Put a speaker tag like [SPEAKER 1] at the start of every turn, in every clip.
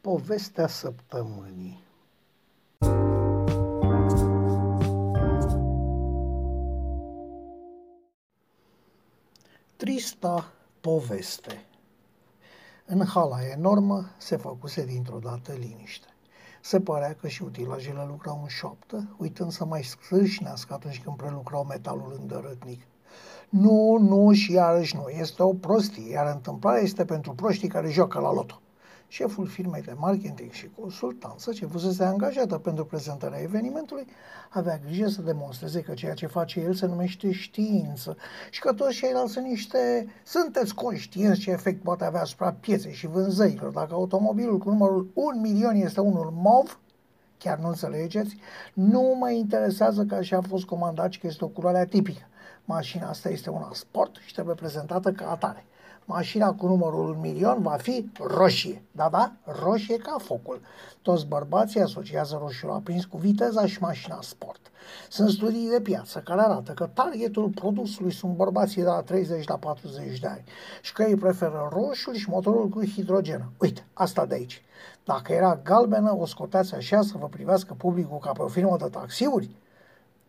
[SPEAKER 1] Povestea săptămânii Trista poveste În hala enormă se făcuse dintr-o dată liniște. Se părea că și utilajele lucrau în șoaptă, uitând să mai scrâșnească atunci când prelucrau metalul îndărătnic. Nu, nu și iarăși nu. Este o prostie, iar întâmplarea este pentru proștii care joacă la loto șeful firmei de marketing și consultanță, ce fusese angajată pentru prezentarea evenimentului, avea grijă să demonstreze că ceea ce face el se numește știință și că toți ceilalți sunt niște... Sunteți conștienți ce efect poate avea asupra pieței și vânzărilor dacă automobilul cu numărul 1 milion este unul MOV, chiar nu înțelegeți, nu mă interesează că așa a fost comandat și că este o culoare atipică. Mașina asta este una sport și trebuie prezentată ca atare mașina cu numărul un milion va fi roșie. Da, da, roșie ca focul. Toți bărbații asociază roșiul aprins cu viteza și mașina sport. Sunt studii de piață care arată că targetul produsului sunt bărbații de la 30 la 40 de ani și că ei preferă roșul și motorul cu hidrogen. Uite, asta de aici. Dacă era galbenă, o scoteați așa să vă privească publicul ca pe o firmă de taxiuri?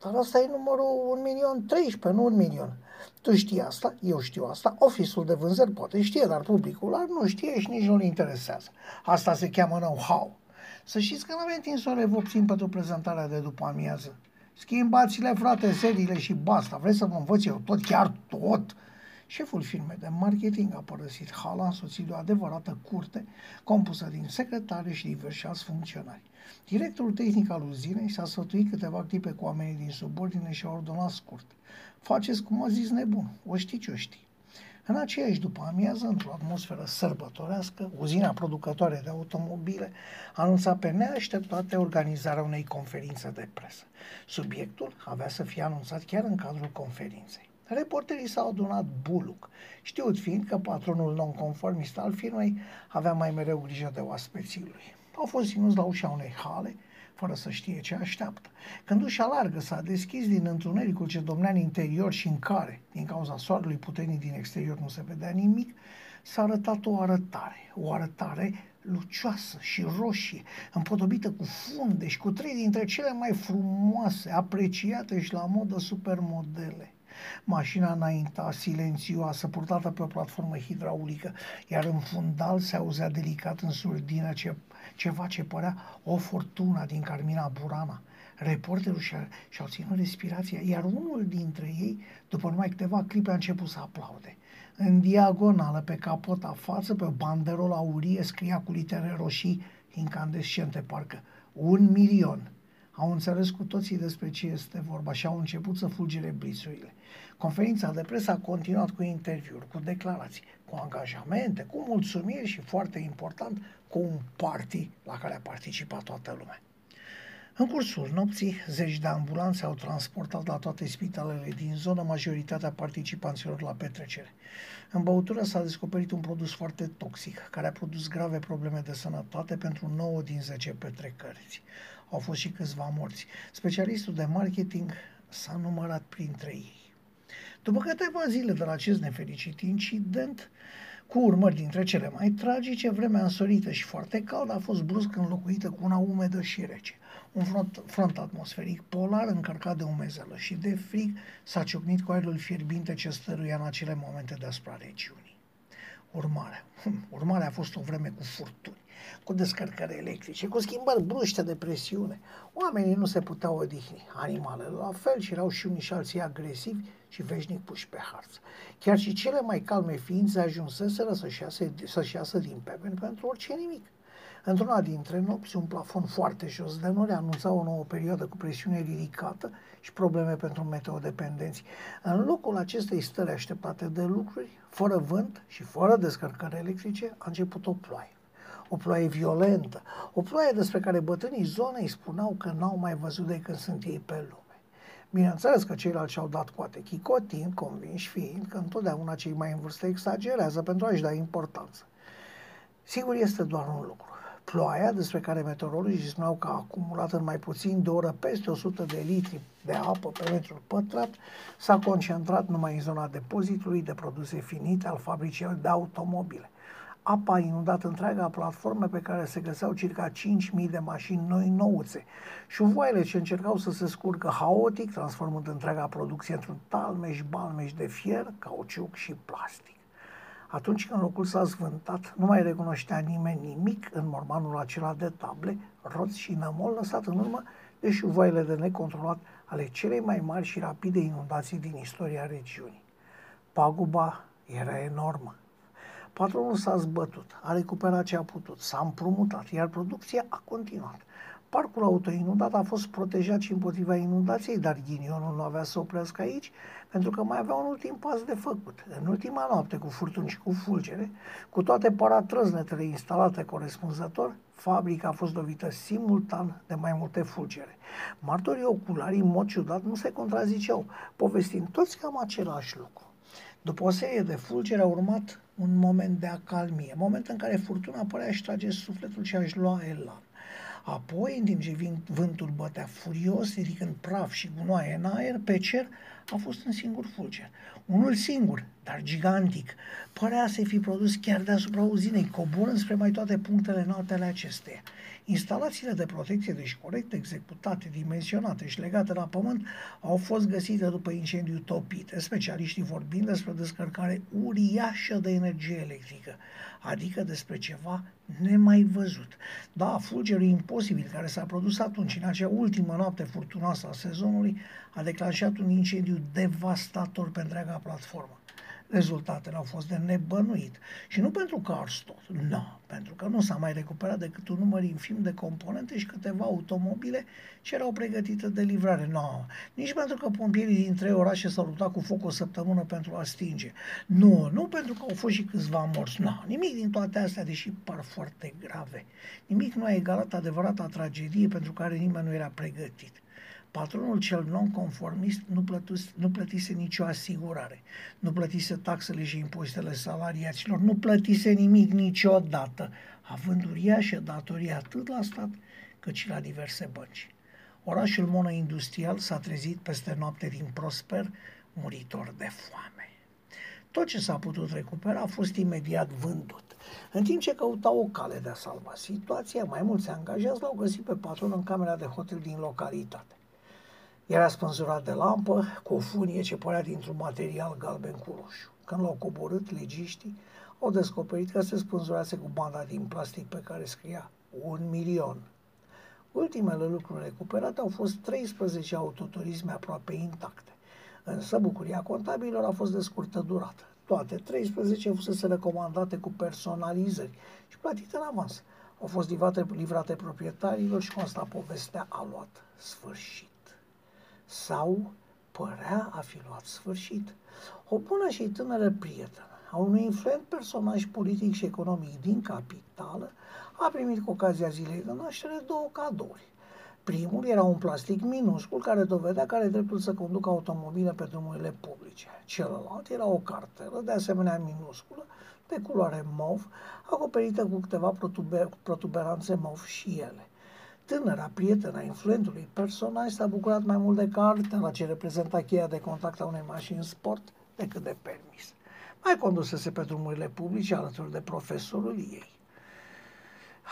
[SPEAKER 1] Dar asta e numărul 1 milion 13, nu 1 milion. Tu știi asta, eu știu asta, ofisul de vânzări poate știe, dar publicul lar nu știe și nici nu-l interesează. Asta se cheamă know-how. Să știți că nu avem timp să o revopțim pentru prezentarea de după amiază. Schimbați-le, frate, seriile și basta. Vreți să vă învăț eu tot, chiar tot? Șeful firmei de marketing a părăsit hala însoțit de o adevărată curte compusă din secretare și diversi alți funcționari. Directorul tehnic al uzinei s-a sfătuit câteva clipe cu oamenii din subordine și a ordonat scurt. Faceți cum a zis nebun, o știți ce o știi. În aceeași după amiază, într-o atmosferă sărbătorească, uzina producătoare de automobile anunța pe neașteptate organizarea unei conferințe de presă. Subiectul avea să fie anunțat chiar în cadrul conferinței. Reporterii s-au adunat buluc, știut fiind că patronul nonconformist al firmei avea mai mereu grijă de oaspeții lui. Au fost ținuți la ușa unei hale, fără să știe ce așteaptă. Când ușa largă s-a deschis din întunericul ce domnea în interior și în care, din cauza soarelui puternic din exterior, nu se vedea nimic, s-a arătat o arătare, o arătare lucioasă și roșie, împodobită cu funde și cu trei dintre cele mai frumoase, apreciate și la modă supermodele. Mașina înainta silențioasă, purtată pe o platformă hidraulică, iar în fundal se auzea delicat în surdină ce, ceva ce părea o fortună din Carmina Burana. Reporterul și-a, și-au ținut respirația, iar unul dintre ei, după numai câteva clipe, a început să aplaude. În diagonală, pe capota față, pe o banderolă aurie, scria cu litere roșii incandescente, parcă, un milion au înțeles cu toții despre ce este vorba și au început să fulgere blițurile. Conferința de presă a continuat cu interviuri, cu declarații, cu angajamente, cu mulțumiri și, foarte important, cu un party la care a participat toată lumea. În cursul nopții, zeci de ambulanțe au transportat la toate spitalele din zonă majoritatea participanților la petrecere. În băutură s-a descoperit un produs foarte toxic, care a produs grave probleme de sănătate pentru 9 din 10 petrecări. Au fost și câțiva morți. Specialistul de marketing s-a numărat printre ei. După câteva zile de la acest nefericit incident, cu urmări dintre cele mai tragice, vremea însorită și foarte caldă a fost brusc înlocuită cu una umedă și rece. Un front, front atmosferic polar încărcat de umezelă și de frig s-a ciocnit cu aerul fierbinte ce stăruia în acele momente deasupra regiunii. Urmarea. Hm, urmarea a fost o vreme cu furtuni, cu descărcări electrice, cu schimbări bruște de presiune. Oamenii nu se puteau odihni, animalele la fel și erau și unii și alții agresivi și veșnic puși pe harță. Chiar și cele mai calme ființe ajunseseră să-și iasă, să-și iasă din pepen pentru orice nimic. Într-una dintre nopți, un plafon foarte jos de nori anunța o nouă perioadă cu presiune ridicată și probleme pentru meteodependenți. În locul acestei stări așteptate de lucruri, fără vânt și fără descărcări electrice, a început o ploaie. O ploaie violentă, o ploaie despre care bătrânii zonei spuneau că n-au mai văzut de când sunt ei pe lume. Bineînțeles că ceilalți și-au dat coate chicotind, convinși fiind că întotdeauna cei mai în vârstă exagerează pentru a-și da importanță. Sigur este doar un lucru. Ploaia, despre care meteorologii spuneau că a acumulat în mai puțin de o oră peste 100 de litri de apă pe metru pătrat, s-a concentrat numai în zona depozitului de produse finite al fabricii de automobile. Apa a inundat întreaga platformă pe care se găseau circa 5.000 de mașini noi nouțe. Șuvoaiele ce încercau să se scurgă haotic, transformând întreaga producție într-un talmeș-balmeș de fier, cauciuc și plastic. Atunci când locul s-a zvântat, nu mai recunoștea nimeni nimic în mormanul acela de table, roți și nămol lăsat în urmă de șuvoaiele de necontrolat ale celei mai mari și rapide inundații din istoria regiunii. Paguba era enormă. Patronul s-a zbătut, a recuperat ce a putut, s-a împrumutat, iar producția a continuat. Parcul auto inundat a fost protejat și împotriva inundației, dar ghinionul nu avea să oprească aici, pentru că mai avea un ultim pas de făcut. În ultima noapte, cu furtuni și cu fulgere, cu toate paratrăznetele instalate corespunzător, fabrica a fost lovită simultan de mai multe fulgere. Martorii oculari, în mod ciudat, nu se contraziceau, povestind toți cam același lucru. După o serie de fulgere a urmat un moment de acalmie, moment în care furtuna părea și trage sufletul și aș lua elan. Apoi, în timp ce vântul bătea furios, ridicând praf și gunoaie în aer, pe cer a fost un singur fulger. Unul singur, dar gigantic. Părea să fi produs chiar deasupra uzinei, coborând spre mai toate punctele înalte ale acesteia. Instalațiile de protecție, deci corect executate, dimensionate și legate la pământ, au fost găsite după incendiu topite, specialiștii vorbind despre descărcare uriașă de energie electrică, adică despre ceva nemai văzut. Da, fulgerul imposibil care s-a produs atunci, în acea ultimă noapte furtunoasă a sezonului, a declanșat un incendiu devastator pe întreaga platformă. Rezultatele au fost de nebănuit. Și nu pentru că ars tot, nu, no, pentru că nu s-a mai recuperat decât un număr infim de componente și câteva automobile ce erau pregătite de livrare. Nu, no. nici pentru că pompierii din trei orașe s-au luptat cu foc o săptămână pentru a stinge. Nu, nu pentru că au fost și câțiva morți. Nu, no. nimic din toate astea, deși par foarte grave. Nimic nu a egalat adevărata tragedie pentru care nimeni nu era pregătit. Patronul cel non-conformist nu, plătus, nu plătise nicio asigurare, nu plătise taxele și impozitele salariaților, nu plătise nimic niciodată, având uriașă datorie atât la stat cât și la diverse bănci. Orașul monoindustrial s-a trezit peste noapte din prosper, muritor de foame. Tot ce s-a putut recupera a fost imediat vândut. În timp ce căutau o cale de a salva situația, mai mulți angajați l-au găsit pe patron în camera de hotel din localitate. Era spânzurat de lampă cu o funie ce părea dintr-un material galben cu roșu. Când l-au coborât, legiștii au descoperit că se spânzurase cu banda din plastic pe care scria un milion. Ultimele lucruri recuperate au fost 13 autoturisme aproape intacte. Însă bucuria contabililor a fost de scurtă durată. Toate 13 fusese recomandate cu personalizări și plătite în avans. Au fost livrate, livrate proprietarilor și consta povestea a luat sfârșit sau părea a fi luat sfârșit. O bună și tânără prietenă a unui influent personaj politic și economic din capitală a primit cu ocazia zilei de naștere două cadouri. Primul era un plastic minuscul care dovedea că are dreptul să conducă automobile pe drumurile publice. Celălalt era o cartelă, de asemenea minusculă, de culoare mov, acoperită cu câteva protuber- protuberanțe mov și ele. Tânăra prietena influentului personaj s-a bucurat mai mult de carte la ce reprezenta cheia de contact a unei mașini sport decât de permis. Mai condusese pe drumurile publice alături de profesorul ei.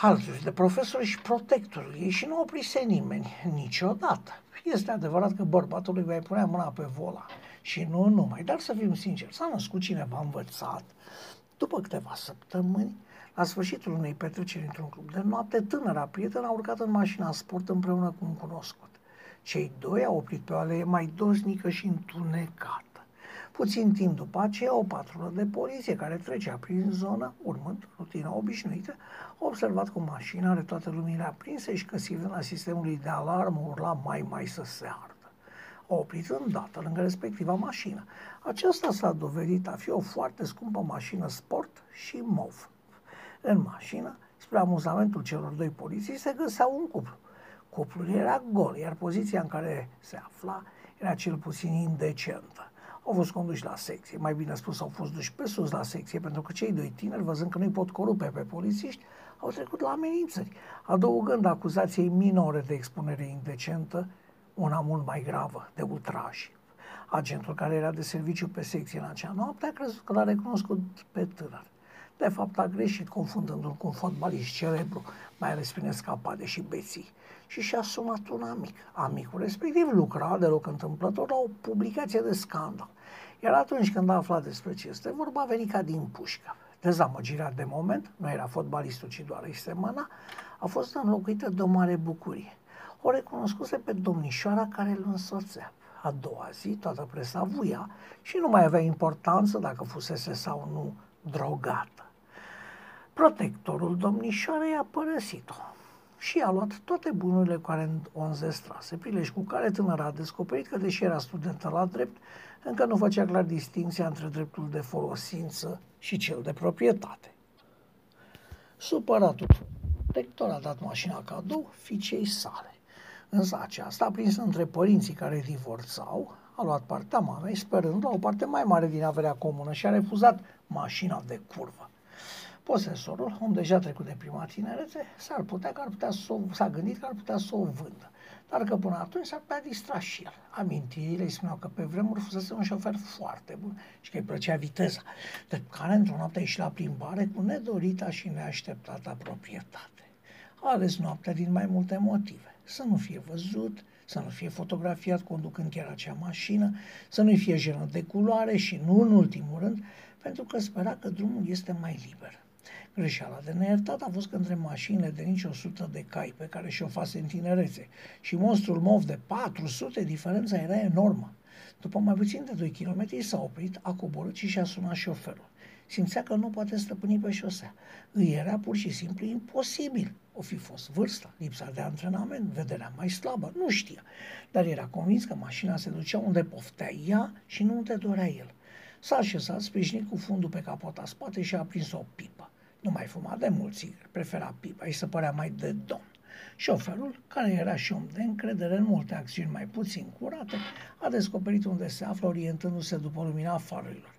[SPEAKER 1] Alături de profesor și protectorul ei și nu oprise nimeni niciodată. Este adevărat că bărbatul îi mai punea mâna pe vola și nu numai, dar să fim sinceri, s-a născut cineva învățat. După câteva săptămâni, la sfârșitul unei petreceri într-un club de noapte, tânăra prietenă a urcat în mașina sport împreună cu un cunoscut. Cei doi au oprit pe o alee mai dosnică și întunecată. Puțin timp după aceea, o patrulă de poliție care trecea prin zonă, urmând rutina obișnuită, a observat că mașina are toate lumile aprinse și că sirena sistemului de alarmă urla mai mai să se ardă. A oprit îndată lângă respectiva mașină. Aceasta s-a dovedit a fi o foarte scumpă mașină sport și mov. În mașină, spre amuzamentul celor doi poliții, se găsea un cuplu. Cuplul era gol, iar poziția în care se afla era cel puțin indecentă. au fost conduși la secție, mai bine spus, au fost duși pe sus la secție, pentru că cei doi tineri, văzând că nu-i pot corupe pe polițiști, au trecut la amenințări, adăugând acuzației minore de expunere indecentă, una mult mai gravă, de ultraj. Agentul care era de serviciu pe secție în acea noapte a crezut că l-a recunoscut pe tânăr. De fapt a greșit confundându-l cu un fotbalist celebru, mai ales prin escapade și beții. Și și-a sunat un amic. Amicul respectiv lucra deloc întâmplător la o publicație de scandal. Iar atunci când a aflat despre ce este vorba, a venit ca din pușcă. Dezamăgirea de moment, nu era fotbalistul, ci doar îi semăna, a fost înlocuită de o mare bucurie. O recunoscuse pe domnișoara care îl însoțea. A doua zi, toată presa vuia și nu mai avea importanță dacă fusese sau nu drogată. Protectorul domnișoarei a părăsit-o și a luat toate bunurile cu care o înzestrase, prilej cu care tânăra a descoperit că, deși era studentă la drept, încă nu făcea clar distinția între dreptul de folosință și cel de proprietate. Supăratul protector a dat mașina cadou fiicei sale. Însă aceasta, prins între părinții care divorțau, a luat partea mamei, sperând la o parte mai mare din averea comună și a refuzat mașina de curvă. Posesorul, om deja trecut de prima tinerețe, s-ar putea că ar putea să o, s-a gândit că ar putea să o vândă. Dar că până atunci s-ar putea distra și el. Amintirile îi spuneau că pe vremuri fusese un șofer foarte bun și că îi plăcea viteza, de care într-o noapte a ieșit la plimbare cu nedorita și neașteptată proprietate. A ales noaptea din mai multe motive. Să nu fie văzut, să nu fie fotografiat conducând chiar acea mașină, să nu fie jenă de culoare și, nu în ultimul rând, pentru că spera că drumul este mai liber. Greșeala de neiertat a fost că între mașinile de nici 100 de cai pe care și-o fase în tinerețe și monstrul mov de 400, diferența era enormă. După mai puțin de 2 km s-a oprit, a coborât și și-a sunat șoferul. Simțea că nu poate stăpâni pe șosea. Îi era pur și simplu imposibil. O fi fost vârsta, lipsa de antrenament, vederea mai slabă, nu știa. Dar era convins că mașina se ducea unde poftea ea și nu unde dorea el. S-a așezat, sprijinit cu fundul pe capota spate și a prins o pipă. Nu mai fuma de mult țigări, prefera pipa, îi se părea mai de domn. Șoferul, care era și om de încredere în multe acțiuni mai puțin curate, a descoperit unde se află orientându-se după lumina farurilor.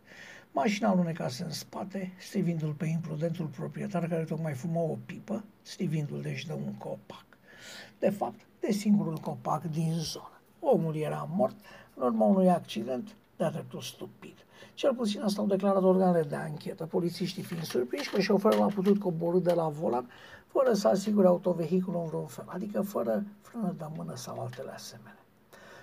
[SPEAKER 1] Mașina alunecase în spate, strivindu-l pe imprudentul proprietar care tocmai fuma o pipă, strivindu-l deci de un copac. De fapt, de singurul copac din zonă. Omul era mort în urma unui accident de-a dreptul stupid. Cel puțin asta au declarat organele de anchetă, polițiștii fiind surprinși că șoferul a putut coborâ de la volan fără să asigure autovehiculul în vreun fel, adică fără frână de mână sau altele asemenea.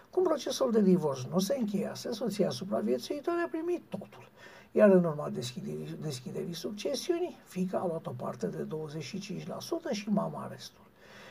[SPEAKER 1] Cum procesul de divorț nu se încheiase, soția supraviețuitoare a primit totul, iar în urma deschiderii, deschiderii succesiunii, fica a luat o parte de 25% și mama restul.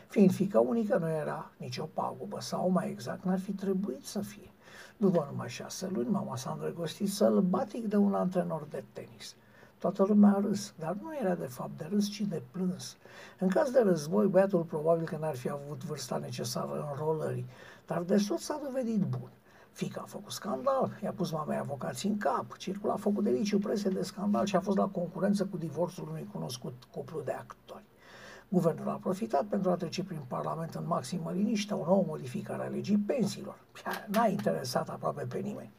[SPEAKER 1] Fiind fica unică, nu era nicio pagubă, sau mai exact, n-ar fi trebuit să fie. După numai șase luni, mama s-a îndrăgostit sălbatic de un antrenor de tenis. Toată lumea a râs, dar nu era de fapt de râs, ci de plâns. În caz de război, băiatul probabil că n-ar fi avut vârsta necesară în rolării, dar de soț s-a dovedit bun. Fica a făcut scandal, i-a pus mamei avocații în cap, circula a făcut deliciu prese de scandal și a fost la concurență cu divorțul unui cunoscut cuplu de actori. Guvernul a profitat pentru a trece prin Parlament în maximă liniște o nouă modificare a legii pensiilor. N-a interesat aproape pe nimeni.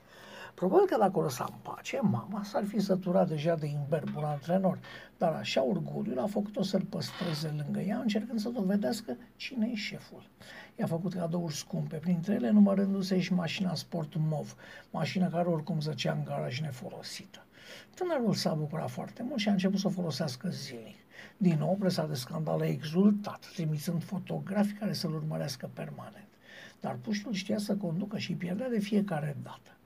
[SPEAKER 1] Probabil că dacă o lăsa în pace, mama s-ar fi săturat deja de imberbul antrenor, dar așa orgoliul a făcut-o să-l păstreze lângă ea, încercând să dovedească cine e șeful. I-a făcut cadouri scumpe, printre ele numărându-se și mașina sport MOV, mașina care oricum zăcea în garaj nefolosită. Tânărul s-a bucurat foarte mult și a început să o folosească zilnic. Din nou, presa de scandal a exultat, trimițând fotografii care să-l urmărească permanent. Dar puștul știa să conducă și pierdea de fiecare dată.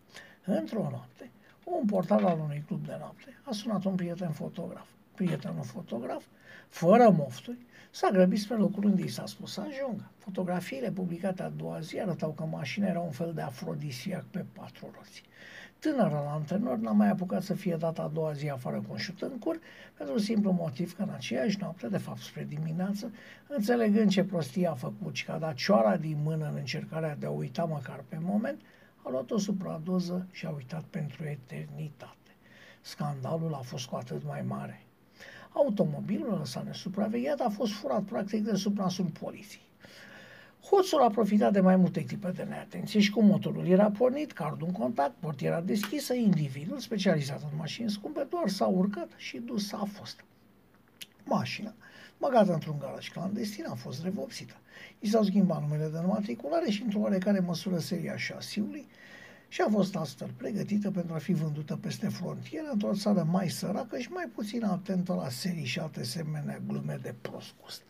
[SPEAKER 1] Într-o noapte, un portal al unui club de noapte a sunat un prieten fotograf. Prietenul fotograf, fără mofturi, s-a grăbit spre locul unde i s-a spus să ajungă. Fotografiile publicate a doua zi arătau că mașina era un fel de afrodisiac pe patru roți. Tânărul antrenor n-a mai apucat să fie data a doua zi afară cu un șut în cur, pentru simplu motiv că în aceeași noapte, de fapt spre dimineață, înțelegând ce prostie a făcut și că a dat cioara din mână în încercarea de a uita măcar pe moment, a luat o supradoză și a uitat pentru eternitate. Scandalul a fost cu atât mai mare. Automobilul lăsat nesupravegheat a fost furat practic de sub nasul poliției. Hoțul a profitat de mai multe tipe de neatenție și cu motorul era pornit, cardul în contact, portiera deschisă, individul specializat în mașini scumpe doar s-a urcat și dus a fost. Mașina, băgată într-un garaj clandestin, a fost revopsită. I s-au schimbat numele de matriculare și într-o oarecare măsură seria șasiului și a fost astfel pregătită pentru a fi vândută peste frontieră într-o țară mai săracă și mai puțin atentă la serii și alte asemenea glume de prost gust.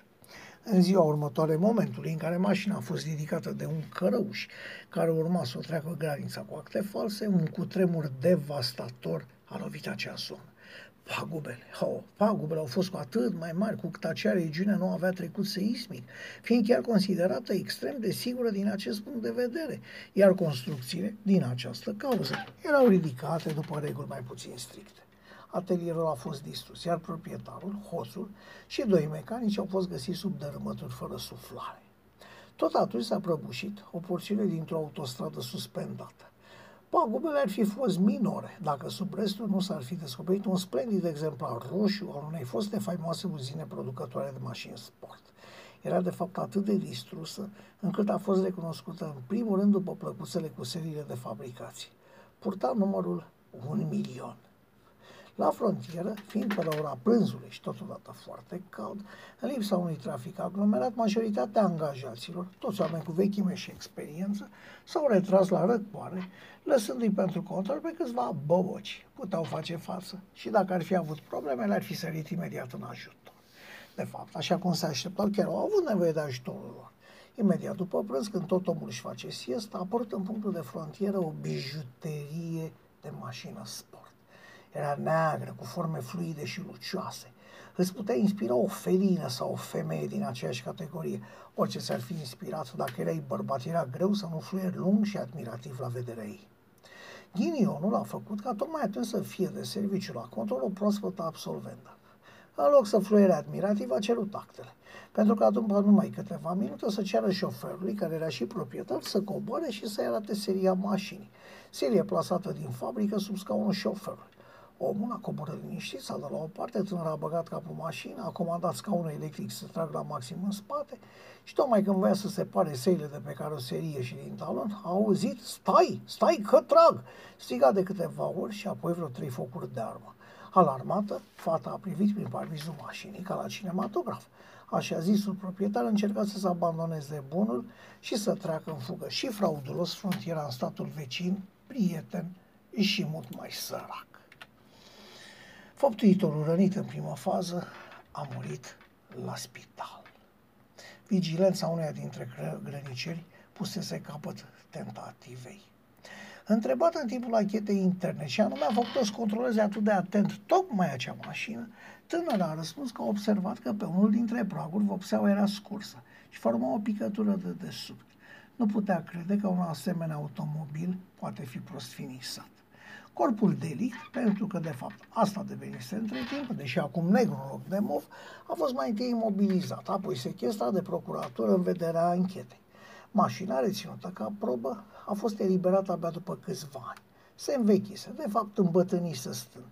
[SPEAKER 1] În ziua următoare, momentului în care mașina a fost ridicată de un cărăuș care urma să o treacă granița cu acte false, un cutremur devastator a lovit acea zonă. Pagubele, oh, pagubele au fost cu atât mai mari cu cât acea regiune nu avea trecut seismic, fiind chiar considerată extrem de sigură din acest punct de vedere, iar construcțiile, din această cauză, erau ridicate după reguli mai puțin stricte. Atelierul a fost distrus, iar proprietarul, hoțul și doi mecanici au fost găsiți sub dărâmături fără suflare. Tot atunci s-a prăbușit o porțiune dintr-o autostradă suspendată. Pagubele ar fi fost minore dacă sub restul nu s-ar fi descoperit un splendid exemplar roșu al unei foste faimoase uzine producătoare de mașini sport. Era de fapt atât de distrusă încât a fost recunoscută în primul rând după plăcuțele cu seriile de fabricație. Purta numărul un milion. La frontieră, fiind pe la ora prânzului și totodată foarte cald, în lipsa unui trafic aglomerat, majoritatea angajaților, toți oameni cu vechime și experiență, s-au retras la răcoare, lăsându-i pentru control pe câțiva boboci. Puteau face față și dacă ar fi avut probleme, le-ar fi sărit imediat în ajutor. De fapt, așa cum se așteptau, chiar au avut nevoie de ajutorul lor. Imediat după prânz, când tot omul își face siesta, apărut în punctul de frontieră o bijuterie de mașină sport. Era neagră, cu forme fluide și lucioase. Îți putea inspira o felină sau o femeie din aceeași categorie. Orice ți-ar fi inspirat, dacă erai bărbat, era greu să nu fluieri lung și admirativ la vederea ei. Ghinionul a făcut ca tocmai atunci să fie de serviciu la control o proaspătă absolventă. În loc să fluiere admirativ, a cerut actele. Pentru că după numai câteva minute să ceară șoferului, care era și proprietar, să coboare și să-i arate seria mașinii. Serie plasată din fabrică sub scaunul șoferului. Omul a coborât liniștit, s-a dat la o parte, tânăr a băgat capul mașină, a comandat scaunul electric să trag la maxim în spate și tocmai când voia să separe seile de pe caroserie și din talon, a auzit, stai, stai că trag, striga de câteva ori și apoi vreo trei focuri de armă. Alarmată, fata a privit prin parvizul mașinii ca la cinematograf. Așa zisul proprietar încerca să se abandoneze bunul și să treacă în fugă și fraudulos frontiera în statul vecin, prieten și mult mai sărac. Făptuitorul rănit în prima fază a murit la spital. Vigilența uneia dintre grăniceri pusese capăt tentativei. Întrebat în timpul anchetei interne și anume a făcut să controleze atât de atent tocmai acea mașină, tânăra a răspuns că a observat că pe unul dintre praguri vopseaua era scursă și forma o picătură de desubt. Nu putea crede că un asemenea automobil poate fi prost finisat corpul delict, pentru că, de fapt, asta devenise între timp, deși acum negru în loc de mov, a fost mai întâi imobilizat, apoi sechestrat de procuratură în vederea anchetei. Mașina reținută ca probă a fost eliberată abia după câțiva ani. Se învechise, de fapt îmbătrânise stând.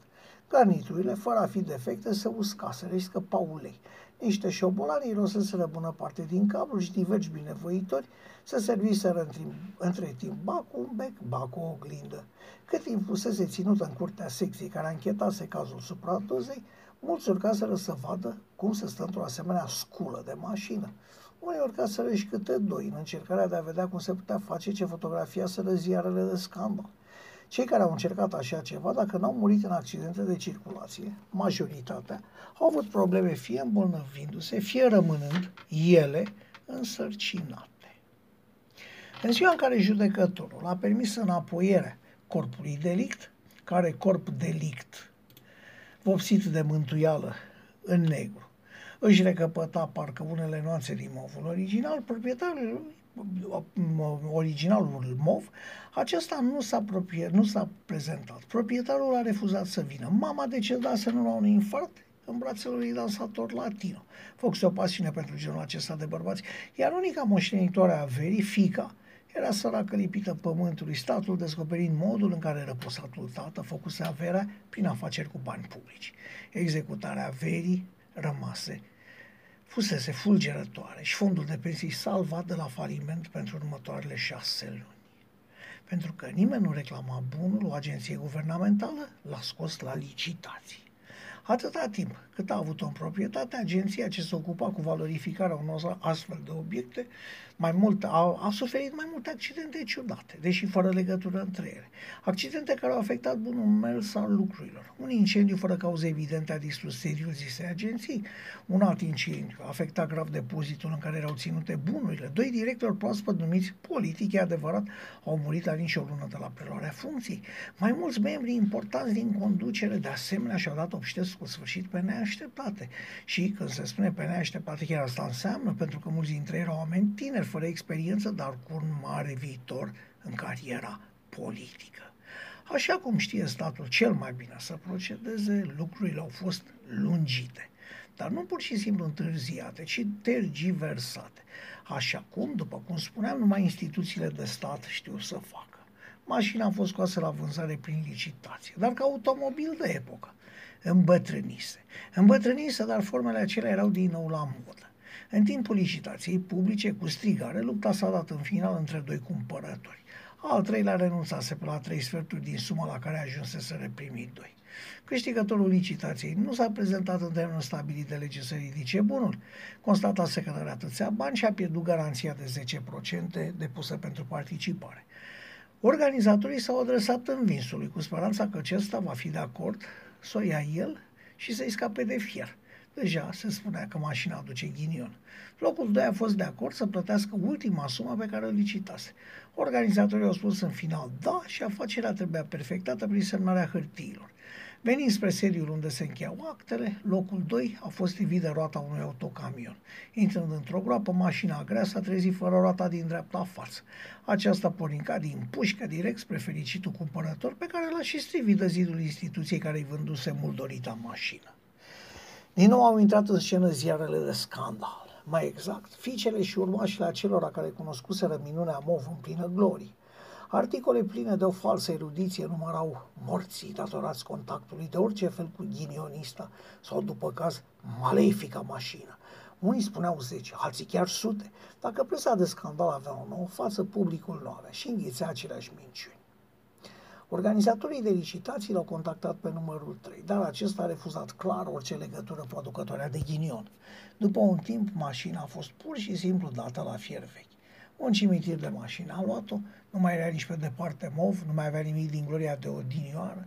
[SPEAKER 1] Garniturile, fără a fi defecte, se uscaseră și scăpau ulei. Niște șobolani iroseseră bună parte din cablu și diversi binevoitori se serviseră între, între timp ba cu un bec, ba cu o oglindă. Cât timp fusese ținută în curtea secției care anchetase cazul supradozei, mulți urcaseră să vadă cum se stă într-o asemenea sculă de mașină. Unii urcaseră și câte doi în încercarea de a vedea cum se putea face ce fotografia să ziarele de scandal. Cei care au încercat așa ceva, dacă n-au murit în accidente de circulație, majoritatea, au avut probleme fie îmbolnăvindu-se, fie rămânând ele însărcinate. În ziua în care judecătorul a permis înapoierea corpului delict, care corp delict, vopsit de mântuială în negru, își recăpăta parcă unele nuanțe din movul original, proprietarul originalul MOV, acesta nu s-a, proprie, nu s-a prezentat. Proprietarul a refuzat să vină. Mama decedase nu la un infart în brațele lui dansator latino. Făcuse o pasiune pentru genul acesta de bărbați, iar unica moștenitoare a verii, fica, era săracă lipită pământului, statul descoperind modul în care răposatul tată făcuse averea prin afaceri cu bani publici. Executarea averii rămase fusese fulgerătoare și fondul de pensii salvat de la faliment pentru următoarele șase luni. Pentru că nimeni nu reclama bunul, o agenție guvernamentală l-a scos la licitații. Atâta timp cât a avut-o în proprietate, agenția ce se ocupa cu valorificarea unor astfel de obiecte mai mult, a, a suferit mai multe accidente ciudate, deși fără legătură între ele. Accidente care au afectat bunul mers al lucrurilor. Un incendiu fără cauze evidente a distrus serios zise agenții. Un alt incendiu a afectat grav depozitul în care erau ținute bunurile. Doi directori proaspăt numiți politic, e adevărat, au murit la nici o lună de la preluarea funcției. Mai mulți membri importanți din conducere, de asemenea, și-au dat obștesc cu sfârșit pe neașteptate. Și când se spune pe neașteptate, chiar asta înseamnă, pentru că mulți dintre ei erau oameni tineri, fără experiență, dar cu un mare viitor în cariera politică. Așa cum știe statul cel mai bine să procedeze, lucrurile au fost lungite, dar nu pur și simplu întârziate, ci tergiversate. Așa cum, după cum spuneam, numai instituțiile de stat știu să facă. Mașina a fost scoasă la vânzare prin licitație, dar ca automobil de epocă. Îmbătrânise. Îmbătrânise, dar formele acelea erau din nou la modă. În timpul licitației publice, cu strigare, lupta s-a dat în final între doi cumpărători. Al treilea renunțase pe la trei sferturi din suma la care ajunsese reprimit doi. Câștigătorul licitației nu s-a prezentat în termenul stabilit de lege să ridice bunul. Constatase că nu are atâția bani și a pierdut garanția de 10% depusă pentru participare. Organizatorii s-au adresat învinsului cu speranța că acesta va fi de acord să o ia el și să-i scape de fier. Deja se spunea că mașina aduce ghinion. Locul 2 a fost de acord să plătească ultima sumă pe care o licitase. Organizatorii au spus în final da și afacerea trebuia perfectată prin semnarea hârtiilor. Venind spre sediul unde se încheiau actele, locul 2 a fost livit de roata unui autocamion. Intrând într-o groapă, mașina grea s-a trezit fără roata din dreapta față. Aceasta porninca din pușcă direct spre fericitul cumpărător pe care l-a și strivit de zidul instituției care îi vânduse mult dorita mașină. Din nou au intrat în scenă ziarele de scandal. Mai exact, fiicele și urmașile acelora care cunoscuseră minunea MOV în plină glorie. Articole pline de o falsă erudiție numărau morții datorați contactului de orice fel cu ghinionista sau, după caz, malefica mașină. Unii spuneau 10, alții chiar sute. Dacă presa de scandal avea o nouă față, publicul nu avea și înghițea aceleași minciuni. Organizatorii de licitații l-au contactat pe numărul 3, dar acesta a refuzat clar orice legătură producătoarea de ghinion. După un timp, mașina a fost pur și simplu dată la fier vechi. Un cimitir de mașină a luat-o, nu mai era nici pe departe mov, nu mai avea nimic din gloria de odinioară,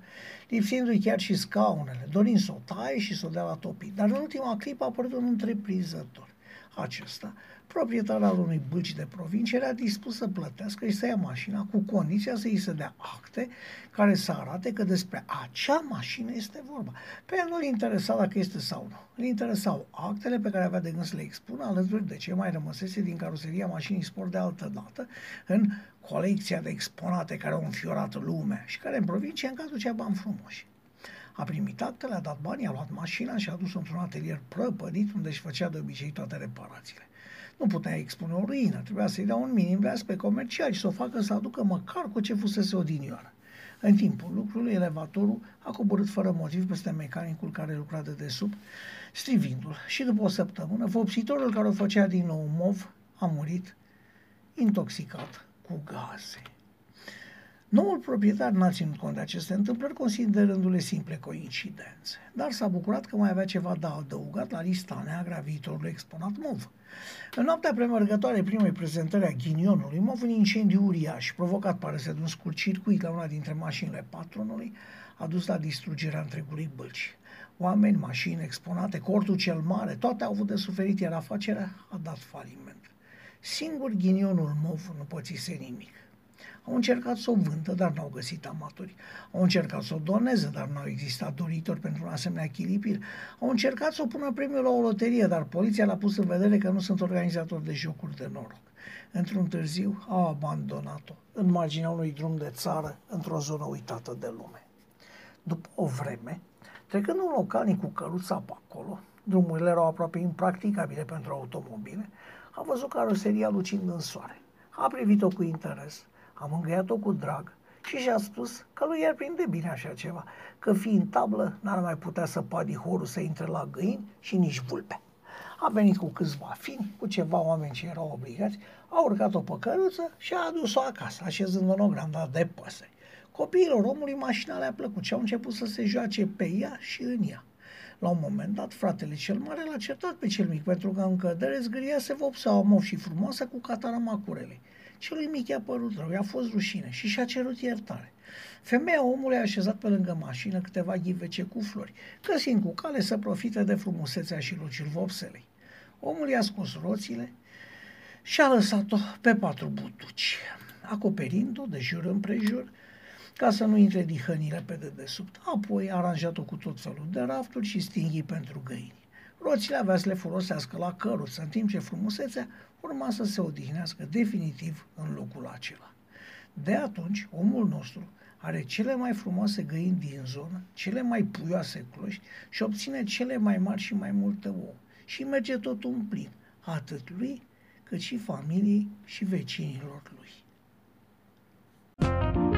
[SPEAKER 1] lipsindu-i chiar și scaunele, dorind să o taie și să o dea la topit. Dar în ultima clipă a apărut un întreprinzător. Acesta proprietarul al unui bâlci de provincie era dispus să plătească și să ia mașina cu condiția să îi se dea acte care să arate că despre acea mașină este vorba. Pe el nu-l interesa dacă este sau nu. Îl interesau actele pe care avea de gând să le expună alături de ce mai rămăsese din caroseria mașinii sport de altă dată în colecția de exponate care au înfiorat lumea și care în provincie încă aducea bani frumoși. A primit actele, a dat banii, a luat mașina și a dus într-un atelier prăpădit unde își făcea de obicei toate reparațiile. Nu putea expune o ruină, trebuia să-i dea un minim de aspect comercial și să o facă să aducă măcar cu ce fusese odinioară. În timpul lucrului, elevatorul a coborât fără motiv peste mecanicul care lucra de desubt, strivindu-l. Și după o săptămână, vopsitorul care o făcea din nou mov a murit intoxicat cu gaze. Noul proprietar n-a ținut cont de aceste întâmplări, considerându-le simple coincidențe, dar s-a bucurat că mai avea ceva de adăugat la lista neagră a viitorului exponat MOV. În noaptea premergătoare primei prezentări a ghinionului, MOV un incendiu uriaș, provocat pare să de un scurt circuit la una dintre mașinile patronului, a dus la distrugerea întregului bălci. Oameni, mașini exponate, cortul cel mare, toate au avut de suferit, iar afacerea a dat faliment. Singur ghinionul MOV nu pățise nimic. Au încercat să o vândă, dar n-au găsit amatori. Au încercat să o doneze, dar n-au existat doritori pentru un asemenea chilipir. Au încercat să o pună premiul la o loterie, dar poliția l-a pus în vedere că nu sunt organizatori de jocuri de noroc. Într-un târziu au abandonat-o în marginea unui drum de țară, într-o zonă uitată de lume. După o vreme, trecând un localnic cu căruța pe acolo, drumurile erau aproape impracticabile pentru automobile, a văzut caroseria lucind în soare. A privit-o cu interes, am îngăiat-o cu drag și și-a spus că lui i-ar prinde bine așa ceva, că fiind tablă n-ar mai putea să padi horul să intre la găini și nici vulpe. a venit cu câțiva fini, cu ceva oameni ce erau obligați, a urcat-o pe căruță și a adus-o acasă, așezând în o granda de păsări. Copiilor omului mașina le-a plăcut și au început să se joace pe ea și în ea. La un moment dat, fratele cel mare l-a certat pe cel mic pentru că în cădere zgâriase vopseaua mov și frumoasă cu catarama Celui mic i-a părut rău, i-a fost rușine și și-a cerut iertare. Femeia omului a așezat pe lângă mașină câteva ghivece cu flori, găsind cu cale să profite de frumusețea și luciul vopselei. Omul i-a scos roțile și a lăsat-o pe patru butuci, acoperind-o de jur împrejur, ca să nu intre dihănile pe dedesubt. Apoi a aranjat-o cu tot felul de rafturi și stinghii pentru găini. Roțile avea să le folosească la căruță, în timp ce frumusețea urma să se odihnească definitiv în locul acela. De atunci, omul nostru are cele mai frumoase găini din zonă, cele mai puioase cloști și obține cele mai mari și mai multe ouă. Și merge tot un plin, atât lui, cât și familiei și vecinilor lui. thank you